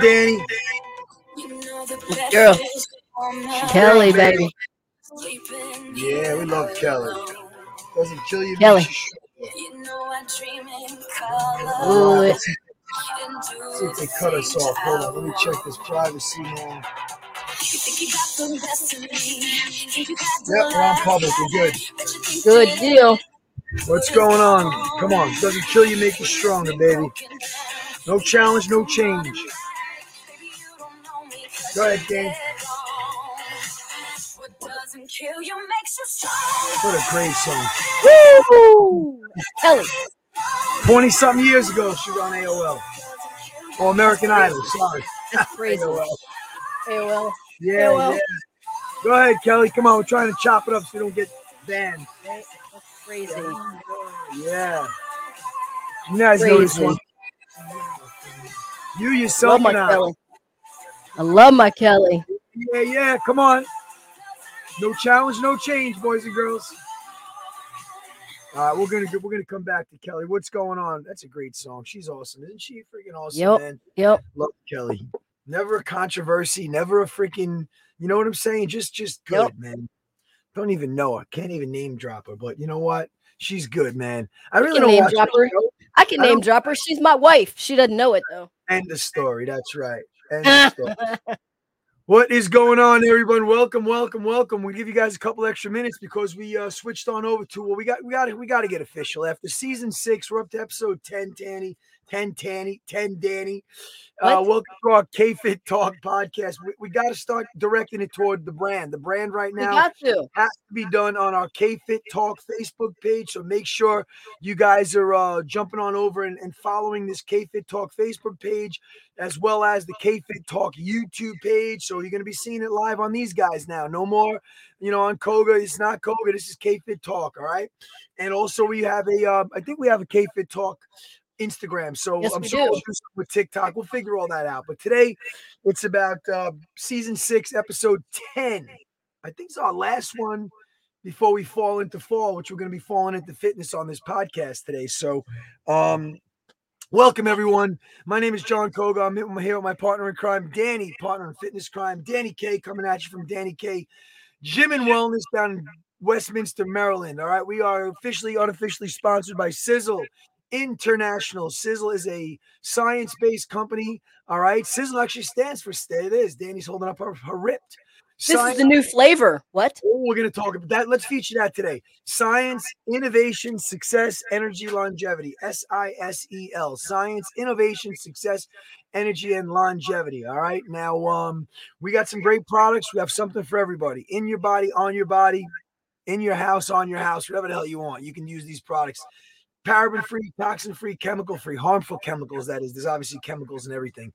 girl, Dani. Girl. Kelly, baby. Yeah, we love Kelly. Doesn't kill you. Kelly. makes you Ooh, Let's see see if they cut us off. Hold on, let me check this privacy now. Yep, we're on public. We're good. good deal. What's going on? Come on. Doesn't kill you, make you stronger, baby. No challenge, no change. Go ahead, Dave. What a great song. Woo! Kelly. 20 something years ago, she was on AOL. Oh, American Idol. Sorry. That's crazy. AOL. AOL. Yeah, AOL. yeah. Go ahead, Kelly. Come on. We're trying to chop it up so you don't get banned. That's crazy. Yeah. You guys know this Crazy. one. You yourself Love my and I. Kelly. I love my Kelly. Yeah, yeah. Come on. No challenge, no change, boys and girls. All right, we're gonna we're gonna come back to Kelly. What's going on? That's a great song. She's awesome, isn't she? Freaking awesome, Yep. man. Yep. Love Kelly. Never a controversy. Never a freaking. You know what I'm saying? Just just good, Yep. man. Don't even know her. Can't even name drop her. But you know what? She's good, man. I really don't name drop her. I can name drop her. She's my wife. She doesn't know it though. End the story. That's right. What is going on, everyone? Welcome, welcome, welcome. We give you guys a couple extra minutes because we uh, switched on over to well, we got we got to we got to get official after season six. We're up to episode ten, Tanny, ten, Tanny, ten, Dani. Uh, welcome to our K Fit Talk podcast. We, we got to start directing it toward the brand. The brand right now got to. has to be done on our K Fit Talk Facebook page. So make sure you guys are uh, jumping on over and, and following this K Fit Talk Facebook page, as well as the K Fit Talk YouTube page. So you're going to be seeing it live on these guys now. No more, you know, on Koga. It's not Koga. This is K Fit Talk. All right. And also we have a, uh, I think we have a K Fit Talk Instagram. So Yes, I'm sure do. we'll do something with TikTok. We'll figure all that out. But today it's about uh, season six, episode 10. I think it's our last one before we fall into fall, which we're going to be falling into fitness on this podcast today. So, um, welcome everyone. My name is Jon Koga. I'm here with my partner in crime, Dani, partner in fitness crime, Dani K, coming at you from Dani K Gym and Wellness down in Westminster, Maryland. All right, we are officially, unofficially sponsored by Sisel International. Sisel is a science-based company. All right, Sisel actually stands for. There it is. Dani's holding up her, her ripped. This Science- is the new flavor. What? Oh, we're going to talk about that. Let's feature that today. Science, innovation, success, energy, longevity. S I S E L. Science, innovation, success, energy, and longevity. All right. Now, um, we got some great products. We have something for everybody. In your body, on your body, in your house, on your house, whatever the hell you want. You can use these products. Paraben free, toxin free, chemical free, harmful chemicals. That is, there's obviously chemicals and everything.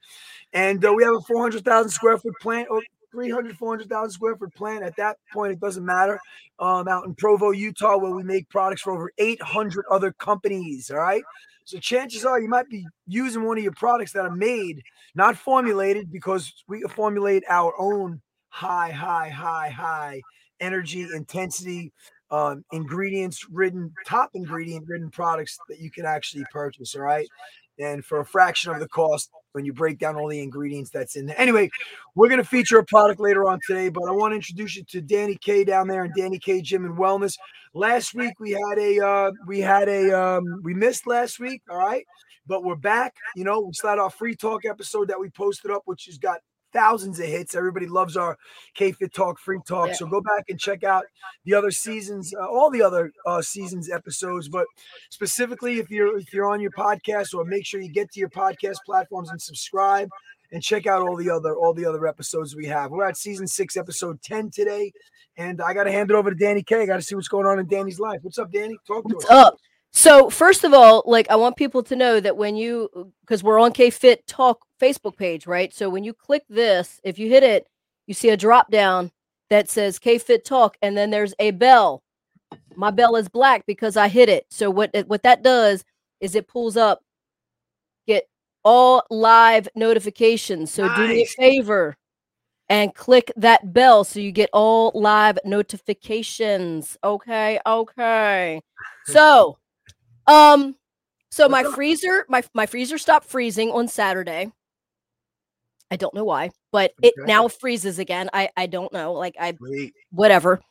And uh, we have a 400,000 square foot plant. Or 300, 400,000 square foot plant. At that point, it doesn't matter. Um, out in Provo, Utah, where we make products for over 800 other companies. All right. So chances are you might be using one of your products that are made, not formulated, because we formulate our own high, high, high, high energy intensity um, ingredients ridden, top ingredient ridden products that you can actually purchase. All right. And for a fraction of the cost, when you break down all the ingredients that's in there. Anyway, we're going to feature a product later on today, but I want to introduce you to Dani K down there in Dani K Gym and Wellness. Last week we had a uh, we had a um, we missed last week, all right, but we're back. You know, we still our free talk episode that we posted up, which has got thousands of hits. Everybody loves our K Fit Talk free talk, Yeah. so go back and check out the other seasons, uh, all the other uh, seasons episodes, but specifically if you're if you're on your podcast or make sure you get to your podcast platforms and subscribe and check out all the other all the other episodes we have. We're at season six, episode 10 today. And I gotta hand it over to Dani K. I gotta see what's going on in Dani's life. What's up, Dani? Talk to What's us. up? So first of all, like I want people to know that when you because we're on K Fit Talk Facebook page, right? So when you click this, if you hit it, you see a drop down that says K Fit Talk, and then there's a bell. My bell is black because I hit it. So what it- what that does is it pulls up get all live notifications. So do me a favor and click that bell so you get all live notifications. Okay, okay. So, um, so my up? freezer, my my freezer stopped freezing on Saturday. I don't know why, but it now freezes again. I I don't know. Like I whatever.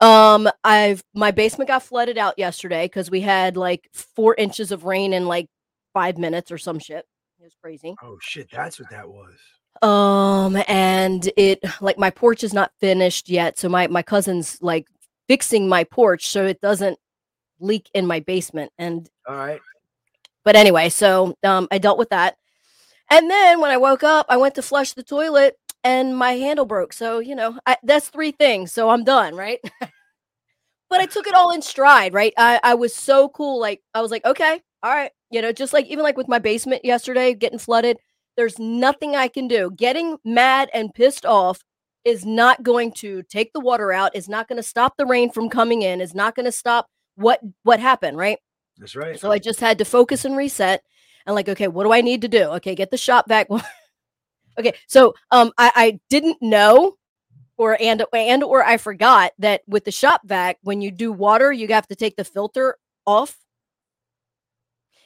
Um, I've my basement got flooded out yesterday because we had like four inches of rain in like five minutes or some shit. It was crazy. Oh shit, that's what that was. Um, and it like my porch is not finished yet, so my my cousin's like fixing my porch so it doesn't leak in my basement. And All right. but anyway, so um, I dealt with that. And then when I woke up, I went to flush the toilet and my handle broke. So, you know, I, that's three things. So I'm done, right? but I took it all in stride, right? I, I was so cool. Like, I was like, okay, all right. You know, just like even like with my basement yesterday getting flooded, there's nothing I can do. Getting mad and pissed off is not going to take the water out, is not going to stop the rain from coming in, is not going to stop what what happened, right? That's right. So I just had to focus and reset and like, okay, what do I need to do? Okay, get the shop vac. okay, so um, I, I didn't know, or and and or I forgot that with the shop vac, when you do water, you have to take the filter off.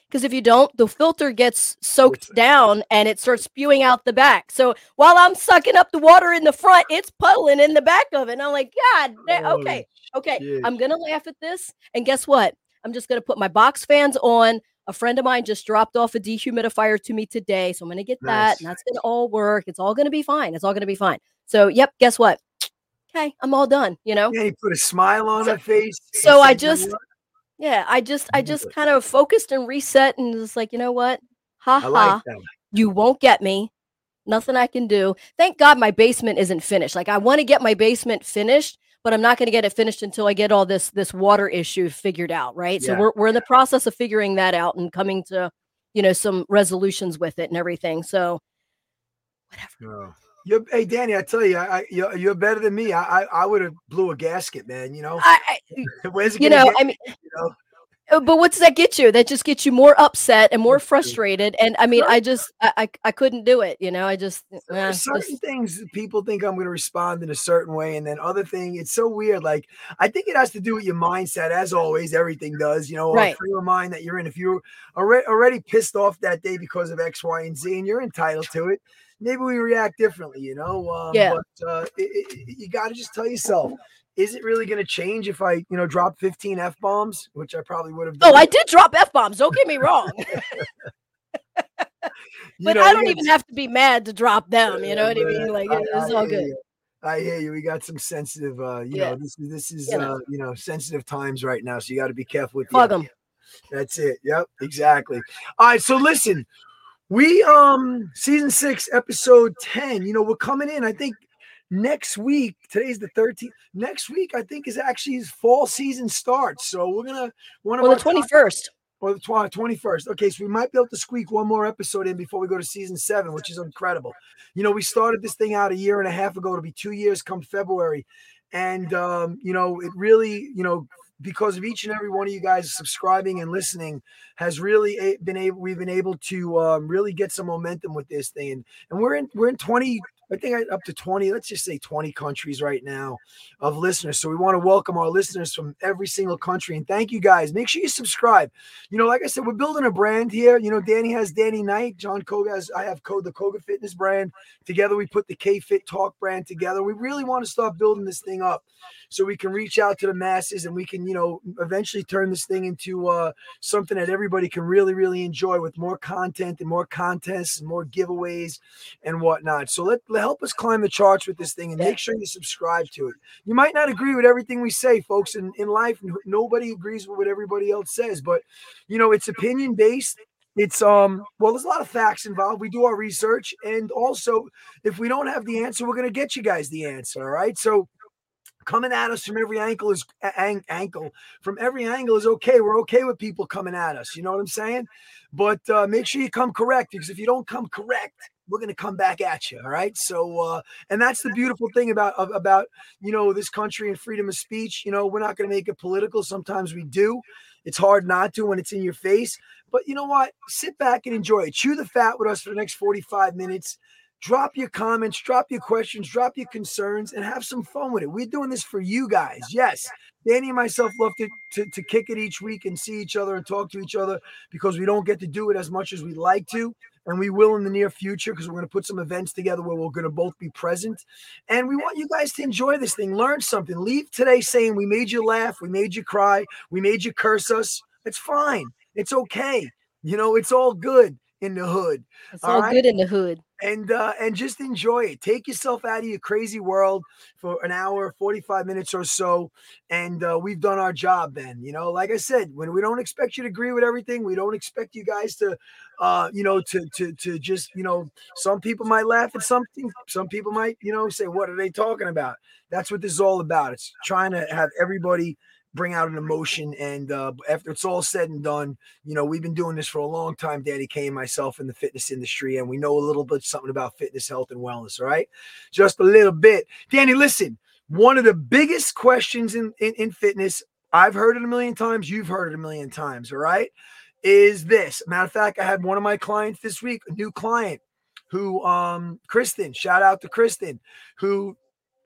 Because if you don't, the filter gets soaked down and it starts spewing out the back. So while I'm sucking up the water in the front, it's puddling in the back of it. And I'm like, God, okay, okay. I'm gonna laugh at this. And guess what? I'm just gonna put my box fans on. A friend of mine just dropped off a dehumidifier to me today. So I'm going to get that and that's going to all work. It's all going to be fine. It's all going to be fine. So, yep, guess what? Okay, I'm all done, you know? Yeah, he put a smile on So- her face. so I He said, "You know just- Yeah, I just I just kind of focused and reset and was like, you know what? Ha ha. like. You won't get me. Nothing I can do. Thank God my basement isn't finished. Like I want to get my basement finished, but I'm not going to get it finished until I get all this this water issue figured out, right? So we're we're in the process of figuring that out and coming to, you know, some resolutions with it and everything. So whatever. Oh. You're, hey Dani, I tell you, I, you're, you're better than me. I, I, I would have blew a gasket, man. You know, I, I where's it you know, I mean you know? Uh, But what does that get you? That just gets you more upset and more frustrated. And I mean, I just, I, I, I couldn't do it. You know, I just, eh, There's certain just- things people think I'm going to respond in a certain way, and then other thing, it's so weird. Like I think it has to do with your mindset, as always. Everything does, you know, Right. a frame of mind that you're in. If you're already already pissed off that day because of X, Y, and Z, and you're entitled to it, maybe we react differently, you know. Um, Yeah. But uh, it, it, you got to just tell yourself. Is it really going to change if I, you know, drop 15 f bombs, which I probably would have? oh, I did drop f bombs. Don't get me wrong, but I don't even have to be mad to drop them. You know what I mean? Like it's all good. I hear you. We got some sensitive, uh, you Yeah. know, this is this is know. uh, you know, sensitive times right now. So you got to be careful with the Plug 'em. That's it. Yep, exactly. All right. So listen, we um season six, episode 10. You know, we're coming in. I think next week, today's the 13th. Next week, I think is actually his fall season starts. So we're gonna one of Well, our the twenty first. or the tw- 21st. Okay, so we might be able to squeak one more episode in before we go to season seven, which is incredible. You know, we started this thing out a year and a half ago to be two years come February. And, um, you know, it really, you know, because of each and every one of you guys subscribing and listening has really been able we've been able to um, really get some momentum with this thing. And, and we're in we're in 20 i think up to 20 let's just say 20 countries right now of listeners so we want to welcome our listeners from every single country and thank you guys make sure you subscribe you know, like I said, we're building a brand here. You know, Dani has Danny Knight, Jon Koga has I have Code the Koga Fitness brand. Together, we put the K Fit Talk brand together. We really want to start building this thing up so we can reach out to the masses and we can, you know, eventually turn this thing into uh, something that everybody can really, really enjoy with more content and more contests and more giveaways and whatnot. So let, let help us climb the charts with this thing and make sure you subscribe to it. You might not agree with everything we say, folks. In, in life, nobody agrees with what everybody else says, but you know, it's opinion based. It's um well, there's a lot of facts involved. We do our research, and also if we don't have the answer, we're gonna get you guys the answer. All right. So coming at us from every ankle is ankle from every angle is okay. We're okay with people coming at us. You know what I'm saying? But uh, make sure you come correct because if you don't come correct, we're gonna come back at you. All right. So uh, and that's the beautiful thing about about you know this country and freedom of speech. You know, we're not gonna make it political. Sometimes we do. It's hard not to when it's in your face. But you know what? Sit back and enjoy it. Chew the fat with us for the next 45 minutes. Drop your comments, drop your questions, drop your concerns, and have some fun with it. We're doing this for you guys. Yes, Danny and myself love to, to, to kick it each week and see each other and talk to each other because we don't get to do it as much as we'd like to. And we will in the near future because we're going to put some events together where we're going to both be present. And we want you guys to enjoy this thing, learn something. Leave today saying we made you laugh, we made you cry, we made you curse us. It's fine. It's okay. You know, it's all good in the hood. It's all, all right? good in the hood. And uh, and just enjoy it. Take yourself out of your crazy world for an hour, 45 minutes or so. And uh, we've done our job then. You know, like I said, when we don't expect you to agree with everything, we don't expect you guys to uh, you know, to to to just, you know, some people might laugh at something, some people might, you know, say, What are they talking about? That's what this is all about. It's trying to have everybody bring out an emotion. And uh, after it's all said and done, you know, we've been doing this for a long time, Dani K and myself in the fitness industry, and we know a little bit something about fitness, health, and wellness. All right. Just a little bit. Dani, listen, one of the biggest questions in, in, in fitness, I've heard it a million times, you've heard it a million times. All right. Is this matter of fact? I had one of my clients this week, a new client who um Kristen, shout out to Kristen, who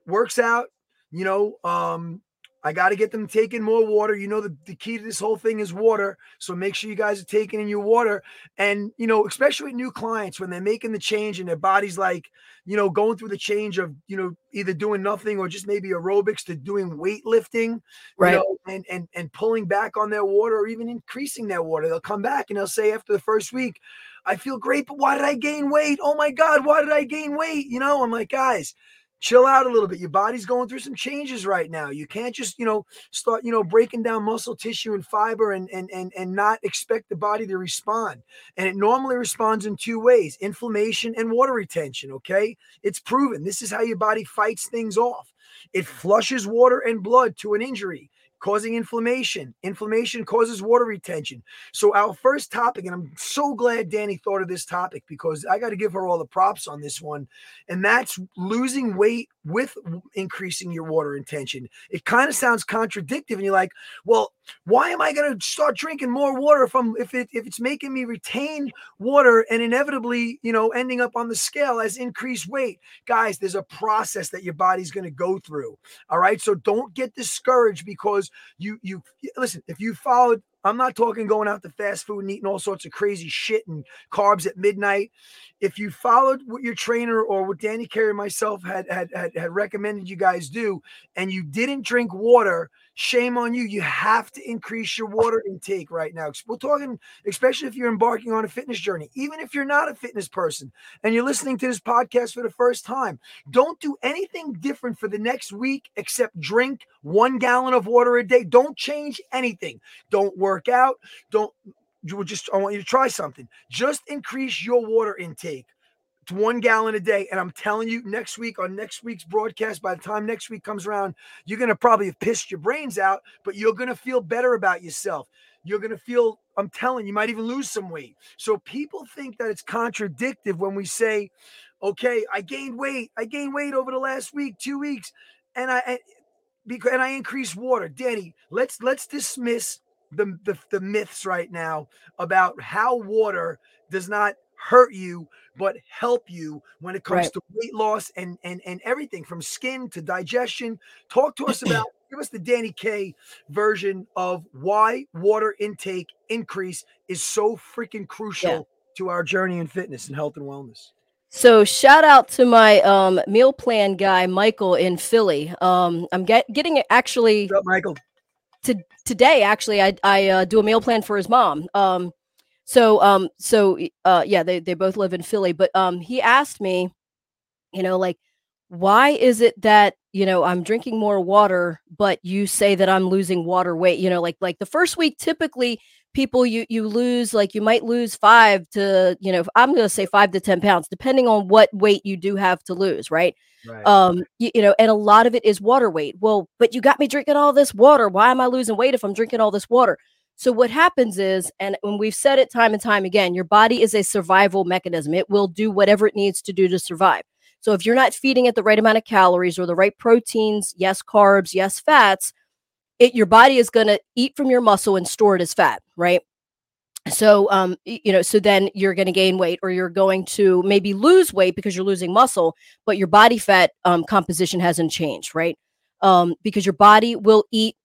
works out, you know, um, I got to get them taking more water. You know, the, the key to this whole thing is water. So make sure you guys are taking in your water. And, you know, especially with new clients, when they're making the change and their body's like, you know, going through the change of, you know, either doing nothing or just maybe aerobics to doing weightlifting, right. Know, and, and, and pulling back on their water or even increasing their water. They'll come back and they'll say after the first week, I feel great, but why did I gain weight? Oh my God, why did I gain weight? You know, I'm like, guys, chill out a little bit. Your body's going through some changes right now. You can't just, you know, start, you know, breaking down muscle tissue and fiber and and and and not expect the body to respond. And it normally responds in two ways: inflammation and water retention, okay? It's proven. This is how your body fights things off. It flushes water and blood to an injury causing inflammation. Inflammation causes water retention. So, our first topic, and I'm so glad Dani thought of this topic because I got to give her all the props on this one, and that's losing weight with increasing your water intention. It kind of sounds contradictory, and you're like, well, why am I going to start drinking more water from if it if it's making me retain water and inevitably, you know, ending up on the scale as increased weight? Guys, there's a process that your body's going to go through. All right, so don't get discouraged because you you listen. If you followed I'm not talking going out to fast food and eating all sorts of crazy shit and carbs at midnight. If you followed what your trainer or what Danny Carey and myself had, had had had recommended you guys do, and you didn't drink water, shame on you. You have to increase your water intake right now. We're talking, especially if you're embarking on a fitness journey, even if you're not a fitness person and you're listening to this podcast for the first time, don't do anything different for the next week except drink one gallon of water a day. Don't change anything. Don't work out. Don't you just I want you to try something. Just increase your water intake. It's one gallon a day. And I'm telling you, next week on next week's broadcast, by the time next week comes around, you're going to probably have pissed your brains out, but you're going to feel better about yourself. You're going to feel, I'm telling you, might even lose some weight. So people think that it's contradictive when we say, okay, I gained weight. I gained weight over the last week, two weeks. And I, because, and I increased water. Dani, let's, let's dismiss the, the, the myths right now about how water does not hurt you but help you when it comes right. to weight loss and and and everything from skin to digestion. Talk to us about give us the danny k version of why water intake increase is so freaking crucial yeah. to our journey in fitness and health and wellness. So shout out to my um, meal plan guy michael in philly. Um, i'm get, getting actually up, michael? to, today actually i, I uh, do a meal plan for his mom. Um, so um so uh yeah they they both live in Philly but um he asked me you know like why is it that you know I'm drinking more water but you say that I'm losing water weight you know like like the first week typically people you you lose like you might lose 5 to you know I'm going to say 5 to 10 pounds depending on what weight you do have to lose right Right. Um, you, you, know, and a lot of it is water weight. Well, but you got me drinking all this water. Why am I losing weight if I'm drinking all this water? So what happens is, and when we've said it time and time again, your body is a survival mechanism. It will do whatever it needs to do to survive. So if you're not feeding it the right amount of calories or the right proteins, yes, carbs, yes, fats, it your body is going to eat from your muscle and store it as fat, right? So um you know, so then you're going to gain weight or you're going to maybe lose weight because you're losing muscle, but your body fat um composition hasn't changed, right? Um because your body will eat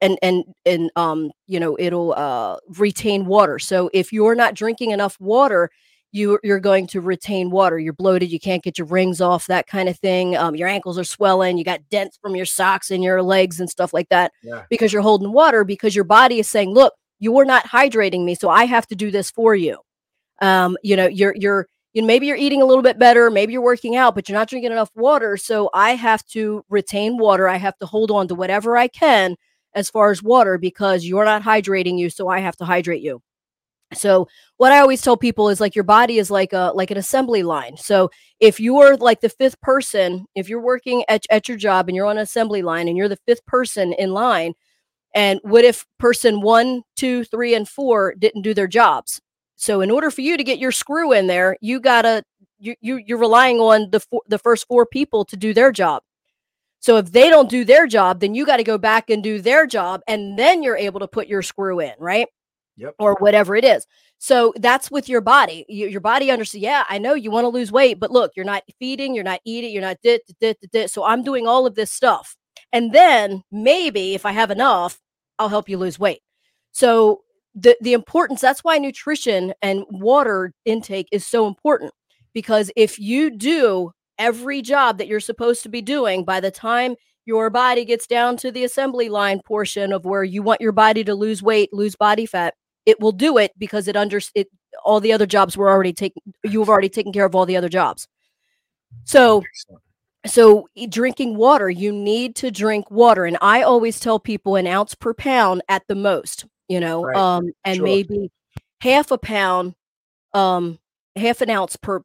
and and and um you know it'll uh retain water. So if you're not drinking enough water you you're going to retain water. You're bloated you can't get your rings off that kind of thing. Um, your ankles are swelling you got dents from your socks and your legs and stuff like that yeah. because you're holding water because your body is saying look you are not hydrating me so i have to do this for you. Um you know you're you're you know, maybe you're eating a little bit better maybe you're working out but you're not drinking enough water so i have to retain water. I have to hold on to whatever i can as far as water because you're not hydrating you so i have to hydrate you. So what i always tell people is like your body is like a like an assembly line. So if you're like the fifth person if you're working at, at your job and you're on an assembly line and you're the fifth person in line and what if person one two three and four didn't do their jobs? So in order for you to get your screw in there you gotta you, you you're relying on the the first four people to do their job so if they don't do their job then you got to go back and do their job and then you're able to put your screw in right Yep. or whatever it is. So that's with your body. You, your body understands. Yeah, I know you want to lose weight, but look, you're not feeding, you're not eating, you're not dit, dit, dit, dit. So I'm doing all of this stuff, and then maybe if I have enough, I'll help you lose weight. So the the importance. That's why nutrition and water intake is so important because if you do every job that you're supposed to be doing by the time your body gets down to the assembly line portion of where you want your body to lose weight, lose body fat, it will do it because it under it all the other jobs were already taken you've already taken care of all the other jobs so so drinking water you need to drink water and i always tell people an ounce per pound at the most you know right. um and sure. maybe half a pound um half an ounce per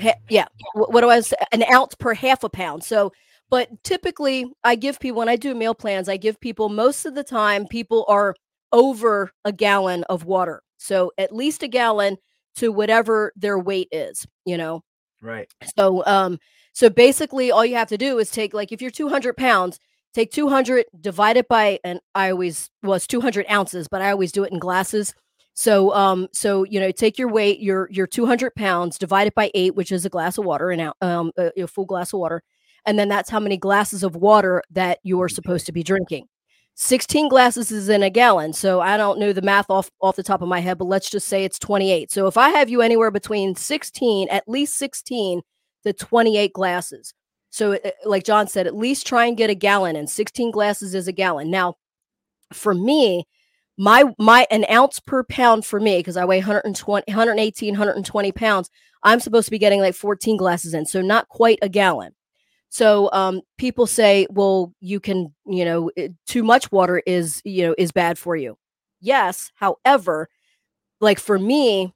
ha- yeah what do i say an ounce per half a pound so but typically i give people when i do meal plans i give people most of the time people are over a gallon of water. So at least a gallon to whatever their weight is, you know? Right. So, um, so basically all you have to do is take like, if you're 200 pounds, take 200, divide it by, and I always was 200 ounces, but I always do it in glasses. So, um, so you know, take your weight, your your 200 pounds, divide it by eight, which is a glass of water, and um, a, a full glass of water, and then that's how many glasses of water that you are supposed to be drinking. 16 glasses is in a gallon. So I don't know the math off off the top of my head, but let's just say it's 28. So if I have you anywhere between 16, at least 16 to 28 glasses. So uh, like Jon said, at least try and get a gallon and 16 glasses is a gallon. Now, for me, my my an ounce per pound for me because I weigh 120 118 120 pounds, I'm supposed to be getting like 14 glasses in. So not quite a gallon. So um, people say, well, you can, you know, too much water is, you know, is bad for you. Yes. However, like for me,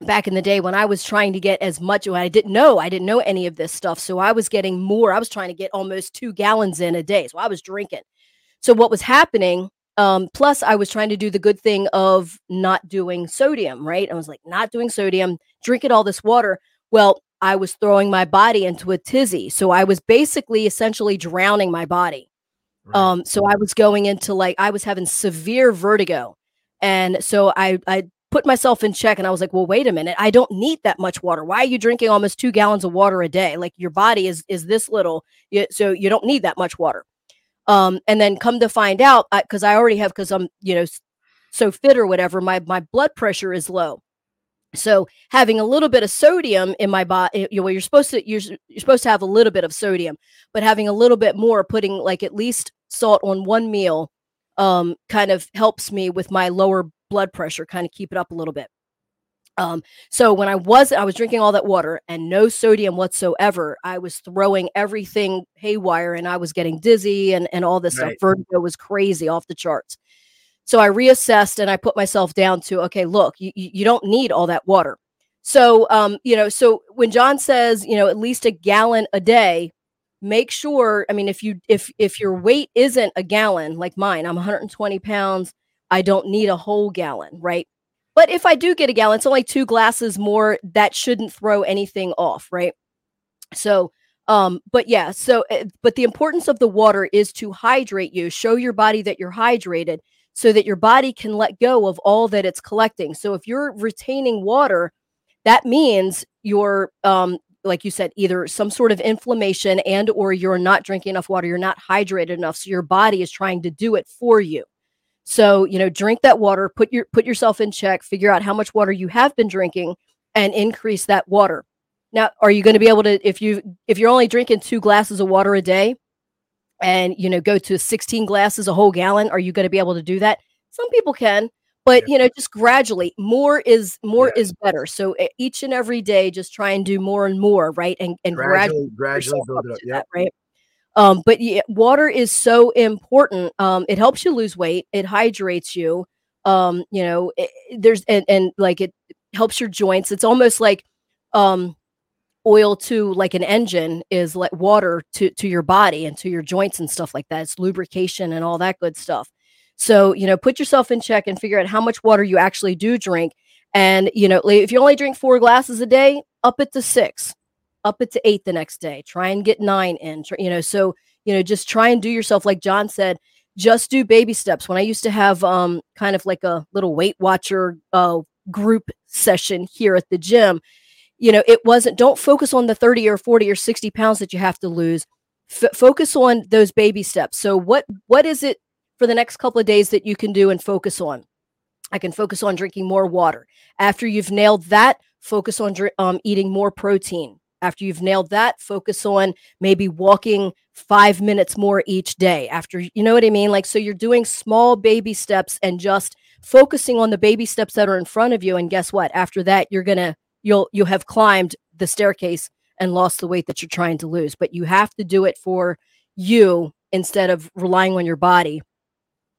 back in the day when I was trying to get as much, I didn't know, I didn't know any of this stuff. So I was getting more. I was trying to get almost two gallons in a day. So I was drinking. So what was happening? Um, plus, I was trying to do the good thing of not doing sodium, right? I was like, not doing sodium, drinking all this water. Well, I was throwing my body into a tizzy. So I was basically essentially drowning my body. Right. Um, so I was going into like I was having severe vertigo. And so I I put myself in check and I was like, well, wait a minute. I don't need that much water. Why are you drinking almost two gallons of water a day? Like your body is is this little. So you don't need that much water. Um, and then come to find out, because I, I already have, because I'm, you know, so fit or whatever, my my blood pressure is low. So having a little bit of sodium in my body, you know, you're supposed to you're, you're supposed to have a little bit of sodium, but having a little bit more, putting like at least salt on one meal, um, kind of helps me with my lower blood pressure, kind of keep it up a little bit. Um, so when I was I was drinking all that water and no sodium whatsoever, I was throwing everything haywire and I was getting dizzy and and all this right. stuff. Vertigo was crazy off the charts. So I reassessed and I put myself down to, okay, look, you, you don't need all that water. So, um, you know, so when Jon says, you know, at least a gallon a day, make sure, I mean, if you, if, if your weight isn't a gallon like mine, I'm 120 pounds, I don't need a whole gallon, right? But if I do get a gallon, it's only two glasses more. That shouldn't throw anything off, right? So, um, but yeah, so, eh, but the importance of the water is to hydrate you, show your body that you're hydrated so that your body can let go of all that it's collecting. So if you're retaining water, that means you're um like you said either some sort of inflammation and or you're not drinking enough water you're not hydrated enough so your body is trying to do it for you so you know drink that water put your put yourself in check figure out how much water you have been drinking and increase that water. Now are you going to be able to if you if you're only drinking two glasses of water a day and you know go to 16 glasses a whole gallon are you going to be able to do that? Some people can but yeah. you know just gradually more is more yeah. is better. So each and every day just try and do more and more right and and gradually gradually, build it up. yeah right um but yeah, water is so important. Um it helps you lose weight. It hydrates you. Um you know it, there's and and like it helps your joints. It's almost like um oil to like an engine is like water to to your body and to your joints and stuff like that. It's lubrication and all that good stuff. So, you know, put yourself in check and figure out how much water you actually do drink. And, you know, if you only drink four glasses a day, up it to six, up it to eight the next day. Try and get nine in, you know. So, you know, just try and do yourself, like Jon said, just do baby steps. When I used to have um, kind of like a little Weight Watcher uh, group session here at the gym, you know, it wasn't, don't focus on the 30 or 40 or 60 pounds that you have to lose. F- focus on those baby steps. So, what what is it for the next couple of days that you can do and focus on. I can focus on drinking more water. After you've nailed that, focus on um, eating more protein. After you've nailed that, focus on maybe walking five minutes more each day. After, you know what I mean? Like, so you're doing small baby steps and just focusing on the baby steps that are in front of you. And guess what? After that, you're going to, you'll, you'll have climbed the staircase and lost the weight that you're trying to lose. But you have to do it for you instead of relying on your body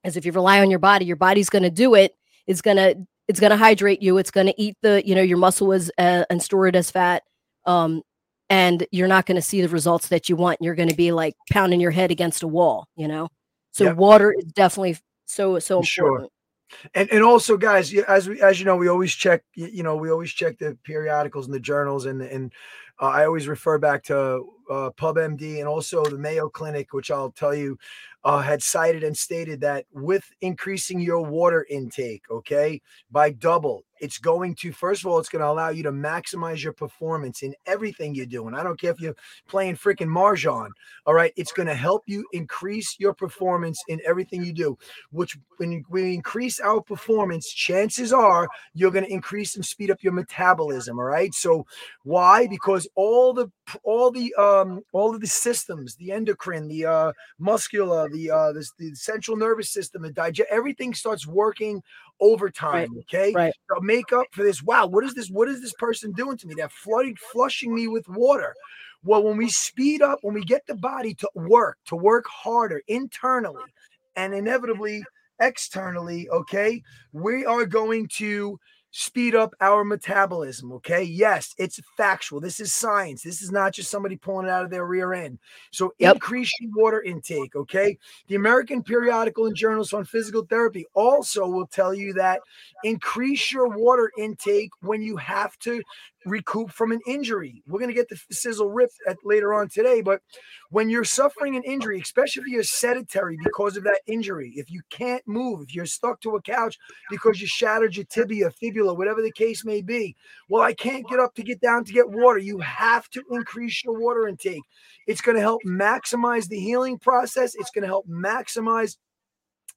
as if you rely on your body your body's going to do it it's going to it's going to hydrate you it's going to eat the you know your muscle is uh, and store it as fat um and you're not going to see the results that you want you're going to be like pounding your head against a wall you know so yep. water is definitely so so important sure. And and also, guys, as we as you know, we always check. You know, we always check the periodicals and the journals, and and uh, I always refer back to uh, PubMD and also the Mayo Clinic, which I'll tell you uh, had cited and stated that with increasing your water intake, okay, by double, it's going to, first of all, it's going to allow you to maximize your performance in everything you do. And I don't care if you're playing freaking Mahjong, all right, it's going to help you increase your performance in everything you do, which when we increase our performance, chances are you're going to increase and speed up your metabolism, all right? So why? Because all the, all the, um, all of the systems, the endocrine, the uh, muscular, the uh, the, the central nervous system, the digest, everything starts working overtime. Right. Okay, right. So make up for this. Wow, what is this? What is this person doing to me? They're flooding, flushing me with water. Well, when we speed up, when we get the body to work, to work harder internally, and inevitably externally, okay, we are going to speed up our metabolism. Okay. Yes, it's factual. This is science. This is not just somebody pulling it out of their rear end. So yep. increase your water intake. Okay. The American Periodical and Journals on Physical Therapy also will tell you that increase your water intake when you have to recoup from an injury. We're going to get the Sisel ripped at, later on today, but when you're suffering an injury, especially if you're sedentary because of that injury, if you can't move, if you're stuck to a couch because you shattered your tibia, fibula, whatever the case may be, well, I can't get up to get down to get water. You have to increase your water intake. It's going to help maximize the healing process. It's going to help maximize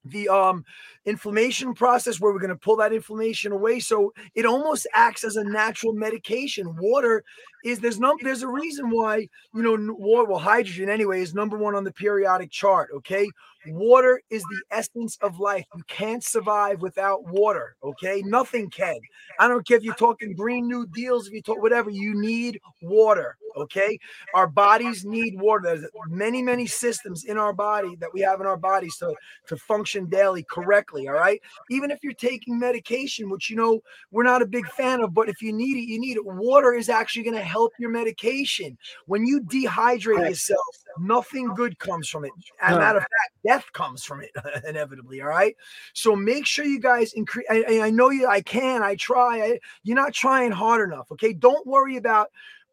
the um inflammation process where we're going to pull that inflammation away. So it almost acts as a natural medication. Water is there's no there's a reason why you know water well hydrogen anyway is number one on the periodic chart okay? Water is the essence of life. You can't survive without water okay? Nothing can. I don't care if you're talking green new deals if you talk whatever you need water okay? Our bodies need water. There's many many systems in our body that we have in our bodies to to function daily correctly all right even if you're taking medication which you know we're not a big fan of but if you need it you need it water is actually going to help your medication. When you dehydrate yourself, nothing good comes from it. As a matter of fact, death comes from it inevitably. All right. So make sure you guys increase. I, I know you. I can. I try. I, you're not trying hard enough. Okay. Don't worry about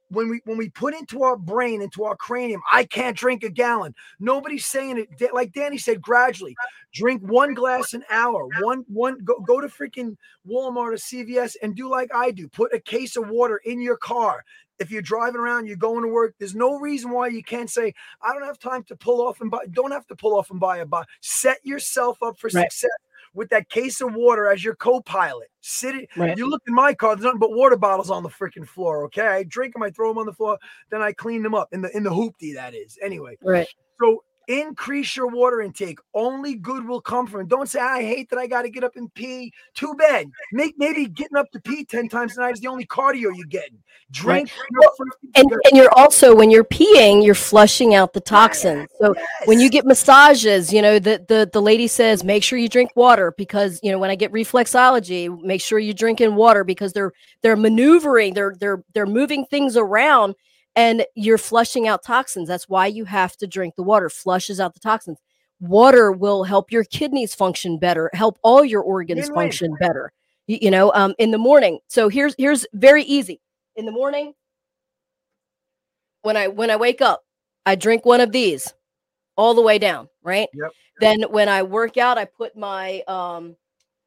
when we when we put into our brain into our cranium i can't drink a gallon nobody's saying it like danny said gradually drink one glass an hour one one go, go to freaking walmart or cvs and do like i do put a case of water in your car if you're driving around, you're going to work, there's no reason why you can't say, I don't have time to pull off and buy, don't have to pull off and buy a buy. Set yourself up for right. success with that case of water as your co-pilot. Sitting, right. you look in my car. There's nothing but water bottles on the freaking floor. Okay, I drink them, I throw them on the floor, then I clean them up in the in the hoopty. That is anyway. Right. So increase your water intake. Only good will come from it. Don't say, I hate that I got to get up and pee. Too bad. Make maybe getting up to pee 10 times a night is the only cardio you're getting. Drink. Right. Well, and, and you're also, when you're peeing, you're flushing out the toxins. So yes. when you get massages, you know, the, the, the lady says, make sure you drink water because, you know, when I get reflexology, make sure you drink in water because they're, they're maneuvering, they're, they're, they're moving things around and you're flushing out toxins. That's why you have to drink the water, flushes out the toxins. Water will help your kidneys function better, help all your organs function better. You, you know, um, in the morning. So here's here's very easy. In the morning, when I when I wake up, I drink one of these all the way down, right? Yep. Then when I work out, I put my um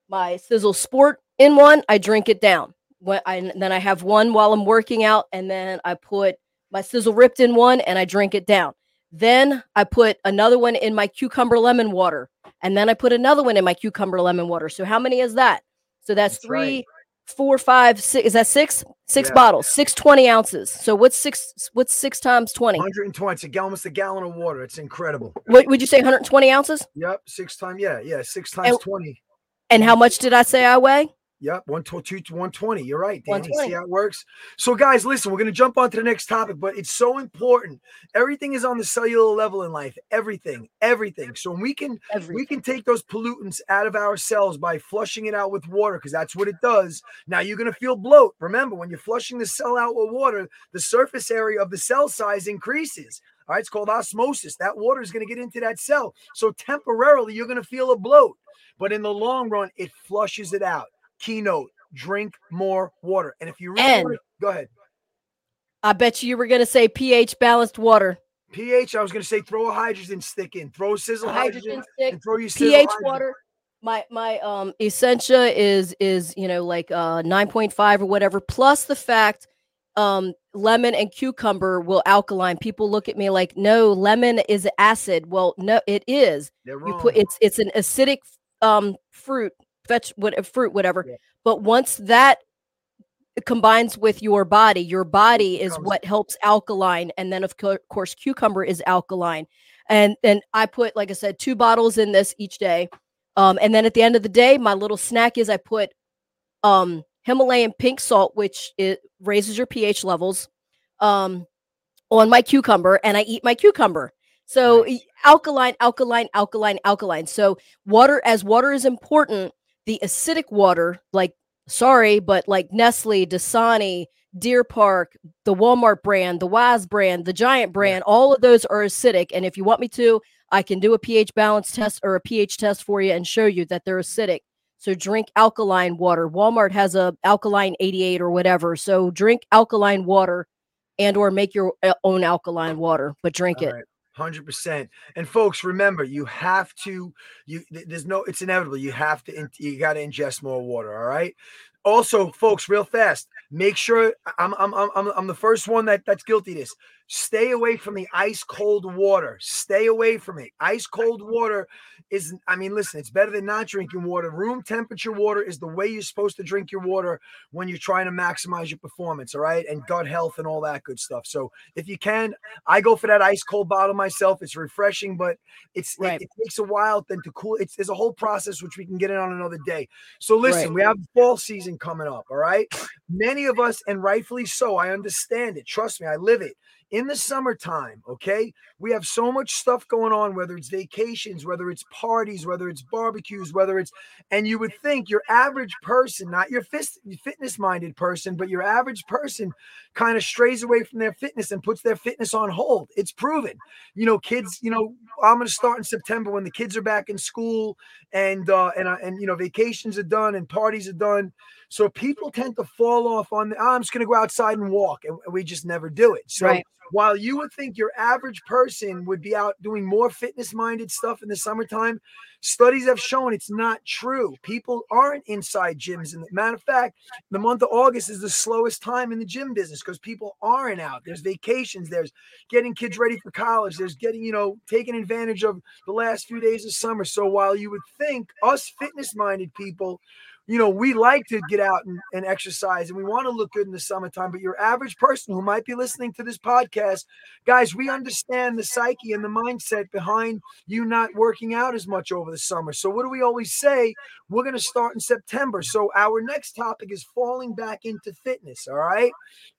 my Sisel sport in one, I drink it down. When I then I have one while I'm working out, and then I put my Sisel ripped in one and I drink it down. Then I put another one in my cucumber lemon water. And then I put another one in my cucumber lemon water. So how many is that? So that's, that's three, right. four, five, six. Is that six? Six yeah. bottles, six 20 ounces. So what's six? What's six times 20? 120. It's a almost a gallon of water. It's incredible. What would you say? 120 ounces? Yep. Six times. Yeah. Yeah. Six times and, 20. And how much did I say I weigh? Yep, 120, 120. You're right, Dani. See how it works? So, guys, listen, we're going to jump on to the next topic, but it's so important. Everything is on the cellular level in life. Everything, everything. So we can everything. we can take those pollutants out of our cells by flushing it out with water, because that's what it does. Now you're going to feel bloat. Remember, when you're flushing the cell out with water, the surface area of the cell size increases. All right, it's called osmosis. That water is going to get into that cell. So temporarily, you're going to feel a bloat. But in the long run, it flushes it out keynote drink more water. And if you really and, to, go ahead. I bet you, you were going to say pH balanced water. pH, I was going to say throw a hydrogen stick in, throw a Sisel a hydrogen, hydrogen stick, and throw your pH water. My my um Essentia is is you know like uh 9.5 or whatever plus the fact um lemon and cucumber will alkaline people look at me like no lemon is acid well no it is you put it's it's an acidic um fruit veg, what fruit, whatever. Yeah. But once that combines with your body, your body is what helps alkaline, and then of co- course cucumber is alkaline. And then I put, like I said, two bottles in this each day. Um, and then at the end of the day, my little snack is I put um, Himalayan pink salt, which it raises your pH levels, um, on my cucumber, and I eat my cucumber. So nice. alkaline, alkaline, alkaline, alkaline. So water, as water is important, the acidic water, like sorry, but like Nestle, Dasani, Deer Park, the Walmart brand, the Wise brand, the Giant brand, all of those are acidic. And if you want me to, I can do a pH balance test or a pH test for you and show you that they're acidic. So drink alkaline water. Walmart has a alkaline 88 or whatever. So drink alkaline water and or make your uh, own alkaline water, but drink all it. Right. Hundred percent. And folks, remember, you have to. You there's no. It's inevitable. You have to. You got to ingest more water. All right. Also, folks, real fast. Make sure I'm I'm I'm I'm the first one that that's guilty this. Stay away from the ice cold water. Stay away from it. Ice cold water is, I mean, listen, it's better than not drinking water. Room temperature water is the way you're supposed to drink your water when you're trying to maximize your performance, all right? And gut health and all that good stuff. So if you can, I go for that ice cold bottle myself. It's refreshing, but it's right. it, it, takes a while then to cool. It's there's a whole process which we can get in on another day. So listen, right. we have fall season coming up, all right? Many of us, and rightfully so, I understand it. Trust me, I live it in the summertime, okay, we have so much stuff going on, whether it's vacations, whether it's parties, whether it's barbecues, whether it's, and you would think your average person, not your fitness minded person, but your average person kind of strays away from their fitness and puts their fitness on hold. It's proven. You know, kids, you know, I'm going to start in September when the kids are back in school and, uh, and, uh, and, you know, vacations are done and parties are done. So people tend to fall off on, the, oh, I'm just going to go outside and walk. And we just never do it. So, right while you would think your average person would be out doing more fitness minded stuff in the summertime, studies have shown it's not true. People aren't inside gyms. And matter of fact, the month of August is the slowest time in the gym business because people aren't out. There's vacations, there's getting kids ready for college, there's getting, you know, taking advantage of the last few days of summer. So while you would think us fitness minded people, you know, we like to get out and, and exercise and we want to look good in the summertime. But your average person who might be listening to this podcast, guys, we understand the psyche and the mindset behind you not working out as much over the summer. So, what do we always say? We're going to start in September. So, our next topic is falling back into fitness. All right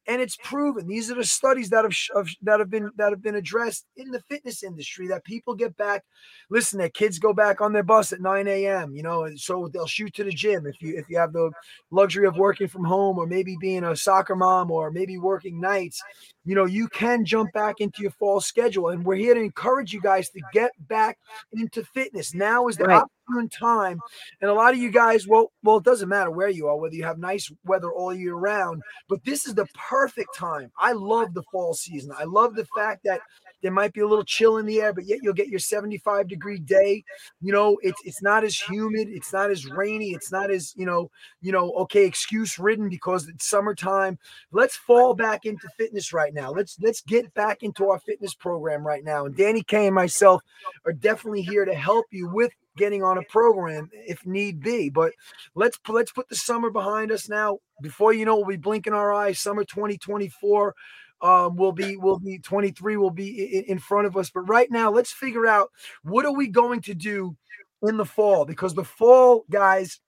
and it's proven. These are the studies that have that have been that have been addressed in the fitness industry that people get back listen their kids go back on their bus at 9 a.m you know and so they'll shoot to the gym if you if you have the luxury of working from home or maybe being a soccer mom or maybe working nights. You know you can jump back into your fall schedule and we're here to encourage you guys to get back into fitness. Now is the right opportune time. And a lot of you guys, well, well, it doesn't matter where you are, whether you have nice weather all year round, but this is the perfect time. I love the fall season. I love the fact that there might be a little chill in the air, but yet you'll get your 75 degree day. You know, it's it's not as humid, it's not as rainy, it's not as, you know, you know, okay, excuse ridden because it's summertime. Let's fall back into fitness right now. Let's let's get back into our fitness program right now. And Dani K and myself are definitely here to help you with getting on a program if need be. But let's let's put the summer behind us now. Before you know, we'll be blinking our eyes. Summer 2024 um, will be will be 23 will be in, in front of us. But right now, let's figure out what are we going to do in the fall because the fall, guys,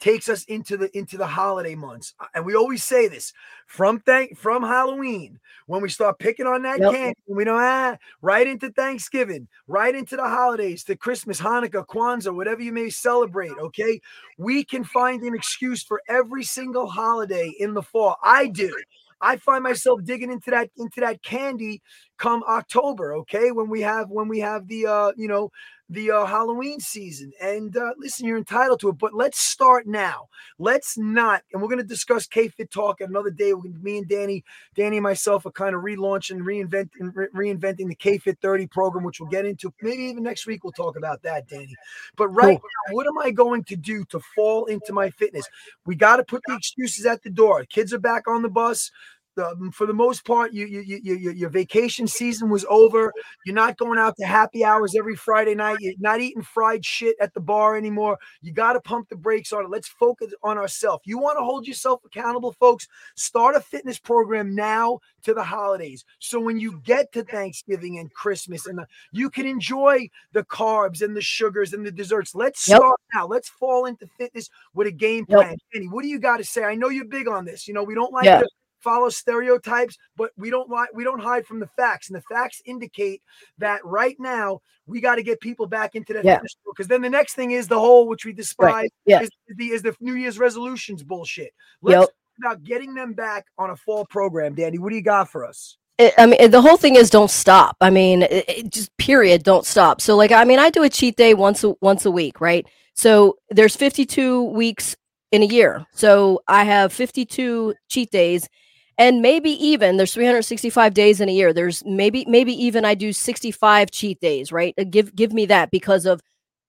takes us into the into the holiday months. And we always say this from thank from Halloween when we start picking on that yep. candy, we know ah, right into Thanksgiving, right into the holidays, to Christmas, Hanukkah, Kwanzaa, whatever you may celebrate. Okay, we can find an excuse for every single holiday in the fall. I do. I find myself digging into that into that candy come October, okay? When we have when we have the uh, you know, the uh, Halloween season. And uh, listen, you're entitled to it, but let's start now. Let's not, and we're going to discuss K-Fit Talk at another day. We're me and Dani, Dani and myself are kind of relaunching, reinventing, re- reinventing the K-Fit 30 program, which we'll get into. Maybe even next week we'll talk about that, Dani. But right cool. now, what am I going to do to fall into my fitness? We got to put the excuses at the door. Kids are back on the bus the, for the most part, you, you, you, you, your vacation season was over. You're not going out to happy hours every Friday night. You're not eating fried shit at the bar anymore. You got to pump the brakes on it. Let's focus on ourselves. You want to hold yourself accountable, folks? Start a fitness program now to the holidays. So when you get to Thanksgiving and Christmas, and the, you can enjoy the carbs and the sugars and the desserts. Let's yep. start now. Let's fall into fitness with a game plan. Yep. Kenny, what do you got to say? I know you're big on this. You know, we don't like yeah. to follow stereotypes, but we don't lie, we don't hide from the facts. And the facts indicate that right now we got to get people back into that yeah. because then the next thing is the whole which we despise right. yeah. is, the is the New Year's resolutions bullshit. Let's yep. about getting them back on a fall program, Dani. What do you got for us? I mean, the whole thing is don't stop. I mean, it, it just period, don't stop. So, like, I mean, I do a cheat day once a, once a week, right? So there's 52 weeks in a year. So I have 52 cheat days and maybe even there's 365 days in a year. There's maybe maybe even i do 65 cheat days right? Uh, give give me that because of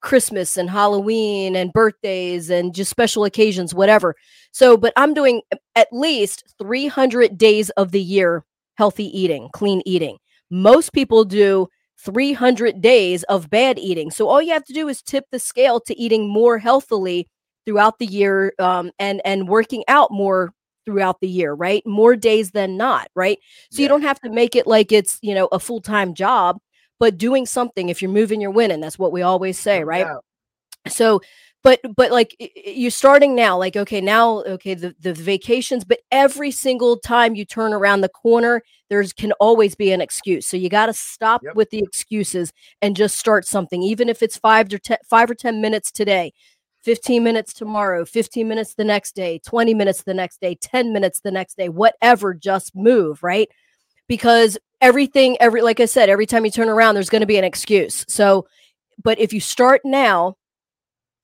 christmas and halloween and birthdays and just special occasions whatever. So but i'm doing at least 300 days of the year healthy eating clean eating. Most people do 300 days of bad eating. So all you have to do is tip the scale to eating more healthily throughout the year um, and and working out more throughout the year, right? More days than not, right? So yeah. you don't have to make it like it's, you know, a full time job, but doing something. If you're moving, you're winning. That's what we always say, right? Yeah. So, but but like you're starting now like okay now okay the, the vacations but every single time you turn around the corner there's can always be an excuse so you got to stop yep. with the excuses and just start something even if it's five or ten five or ten minutes today 15 minutes tomorrow, 15 minutes the next day, 20 minutes the next day, 10 minutes the next day, whatever, just move, right? Because everything, every, like I said, every time you turn around, there's going to be an excuse. So, but if you start now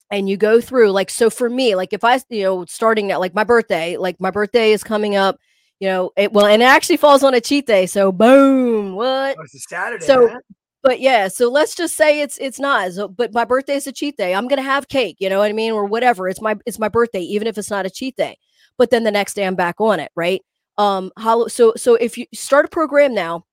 and you go through, like, so for me, like if I, you know, starting now, like my birthday, like my birthday is coming up, you know, it well, and it actually falls on a cheat day. So boom, what? Oh, it's a Saturday. So, man. But yeah, so let's just say it's it's not. So, but my birthday is a cheat day. I'm gonna have cake, you know what I mean, or whatever. It's my it's my birthday, even if it's not a cheat day. But then the next day I'm back on it, right? Um, how so so if you start a program now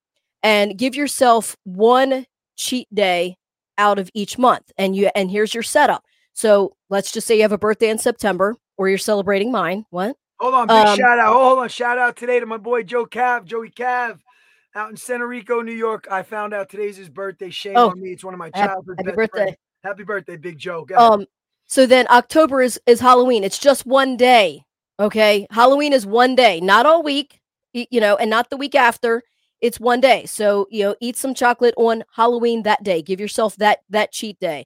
and give yourself one cheat day out of each month, and you and here's your setup. So let's just say you have a birthday in September, or you're celebrating mine. What? Hold on, big Um, shout out. Hold on, shout out today to my boy Joe Cav, Joey Cav, out in Santa Rico, New York. I found out today's his birthday. Shame Oh, on me. It's one of my happy- childhood happy best birthday. friends. Happy birthday, Big Joe. Um, so then October is is Halloween. It's just one day. Okay, Halloween is one day, not all week. You know, and not the week after. It's one day. So you know, eat some chocolate on Halloween that day. Give yourself that that cheat day.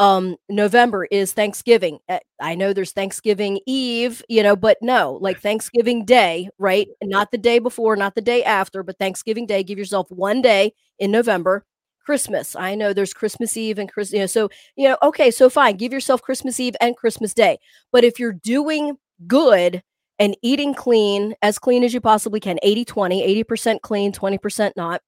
Um, November is Thanksgiving. Uh, I know there's Thanksgiving Eve, you know, but no, like Thanksgiving Day, right? Not the day before, not the day after, but Thanksgiving Day. Give yourself one day in November. Christmas. I know there's Christmas Eve and Chris, you know, so you know, okay, so fine, give yourself Christmas Eve and Christmas Day. But if you're doing good and eating clean, as clean as you possibly can, 80 20, 80% clean, 20% not,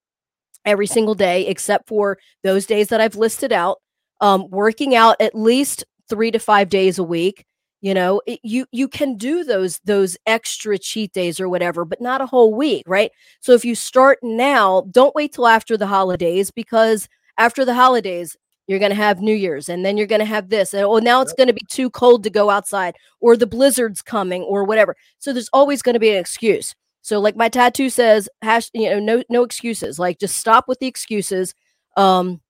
every single day, except for those days that I've listed out, um, working out at least three to five days a week. You know, it- you you can do those those extra cheat days or whatever, but not a whole week, right? So if you start now, don't wait till after the holidays because after the holidays, you're going to have New Year's and then you're going to have this. And oh, now it's going to be too cold to go outside or the blizzard's coming or whatever. So there's always going to be an excuse. So like my tattoo says, hash, you know, no no excuses. Like just stop with the excuses. Um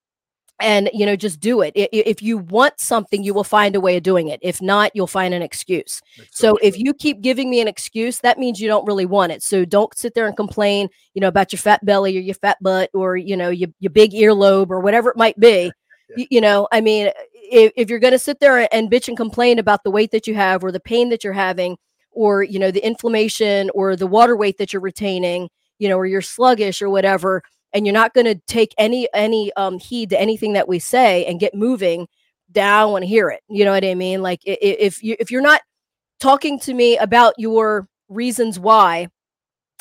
and you know just do it if you want something you will find a way of doing it if not you'll find an excuse That's so if you keep giving me an excuse, that means you don't really want it. So don't sit there and complain, you know, about your fat belly or your fat butt or you know your your big earlobe or whatever it might be. Yeah. You, you know, I mean, if, if you're going to sit there and bitch and complain about the weight that you have or the pain that you're having or you know the inflammation or the water weight that you're retaining, you know, or you're sluggish or whatever, and you're not going to take any any um heed to anything that we say and get moving, I want to hear it. You know what I mean? Like if you if you're not talking to me about your reasons why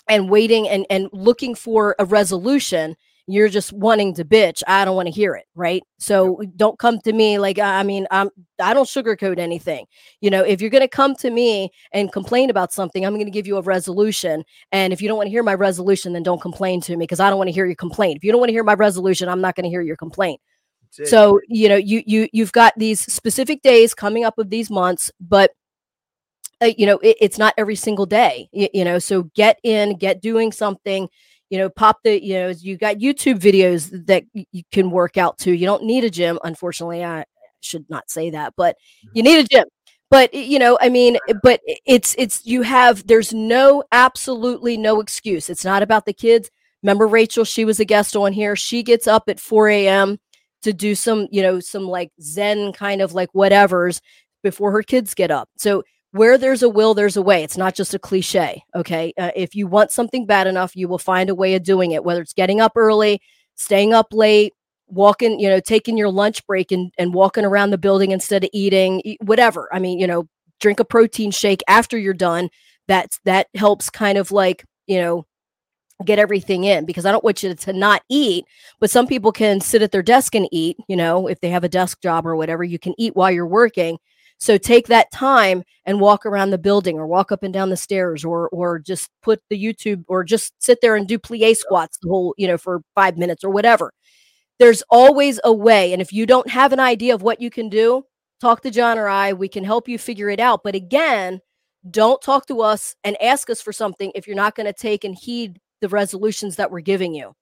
and waiting and and looking for a resolution you're just wanting to bitch i don't want to hear it right? So don't come to me like i mean i'm i don't sugarcoat anything. You know if you're going to come to me and complain about something i'm going to give you a resolution and if you don't want to hear my resolution then don't complain to me because i don't want to hear your complaint. If you don't want to hear my resolution i'm not going to hear your complaint. So you know you you you've got these specific days coming up of these months but uh, you know it, it's not every single day you, you know so get in get doing something you know pop the you know you got youtube videos that you can work out to. You don't need a gym unfortunately i should not say that but mm-hmm. you need a gym. But you know i mean eh, but it's it's you have there's no absolutely no excuse. It's not about the kids. Remember rachel she was a guest on here. She gets up at 4 a.m to do some you know some like zen kind of like whatevers before her kids get up. So where there's a will there's a way. It's not just a cliche okay? Uh, if you want something bad enough you will find a way of doing it whether it's getting up early staying up late walking you know taking your lunch break and, and walking around the building instead of eating whatever. I mean you know drink a protein shake after you're done. That's that helps kind of like you know get everything in because i don't want you to not eat but some people can sit at their desk and eat you know if they have a desk job or whatever you can eat while you're working so take that time and walk around the building or walk up and down the stairs or or just put the YouTube or just sit there and do plie squats the whole, you know, for 5 minutes or whatever. There's always a way and if you don't have an idea of what you can do, talk to Jon or I, we can help you figure it out. But again, don't talk to us and ask us for something if you're not going to take and heed the resolutions that we're giving you.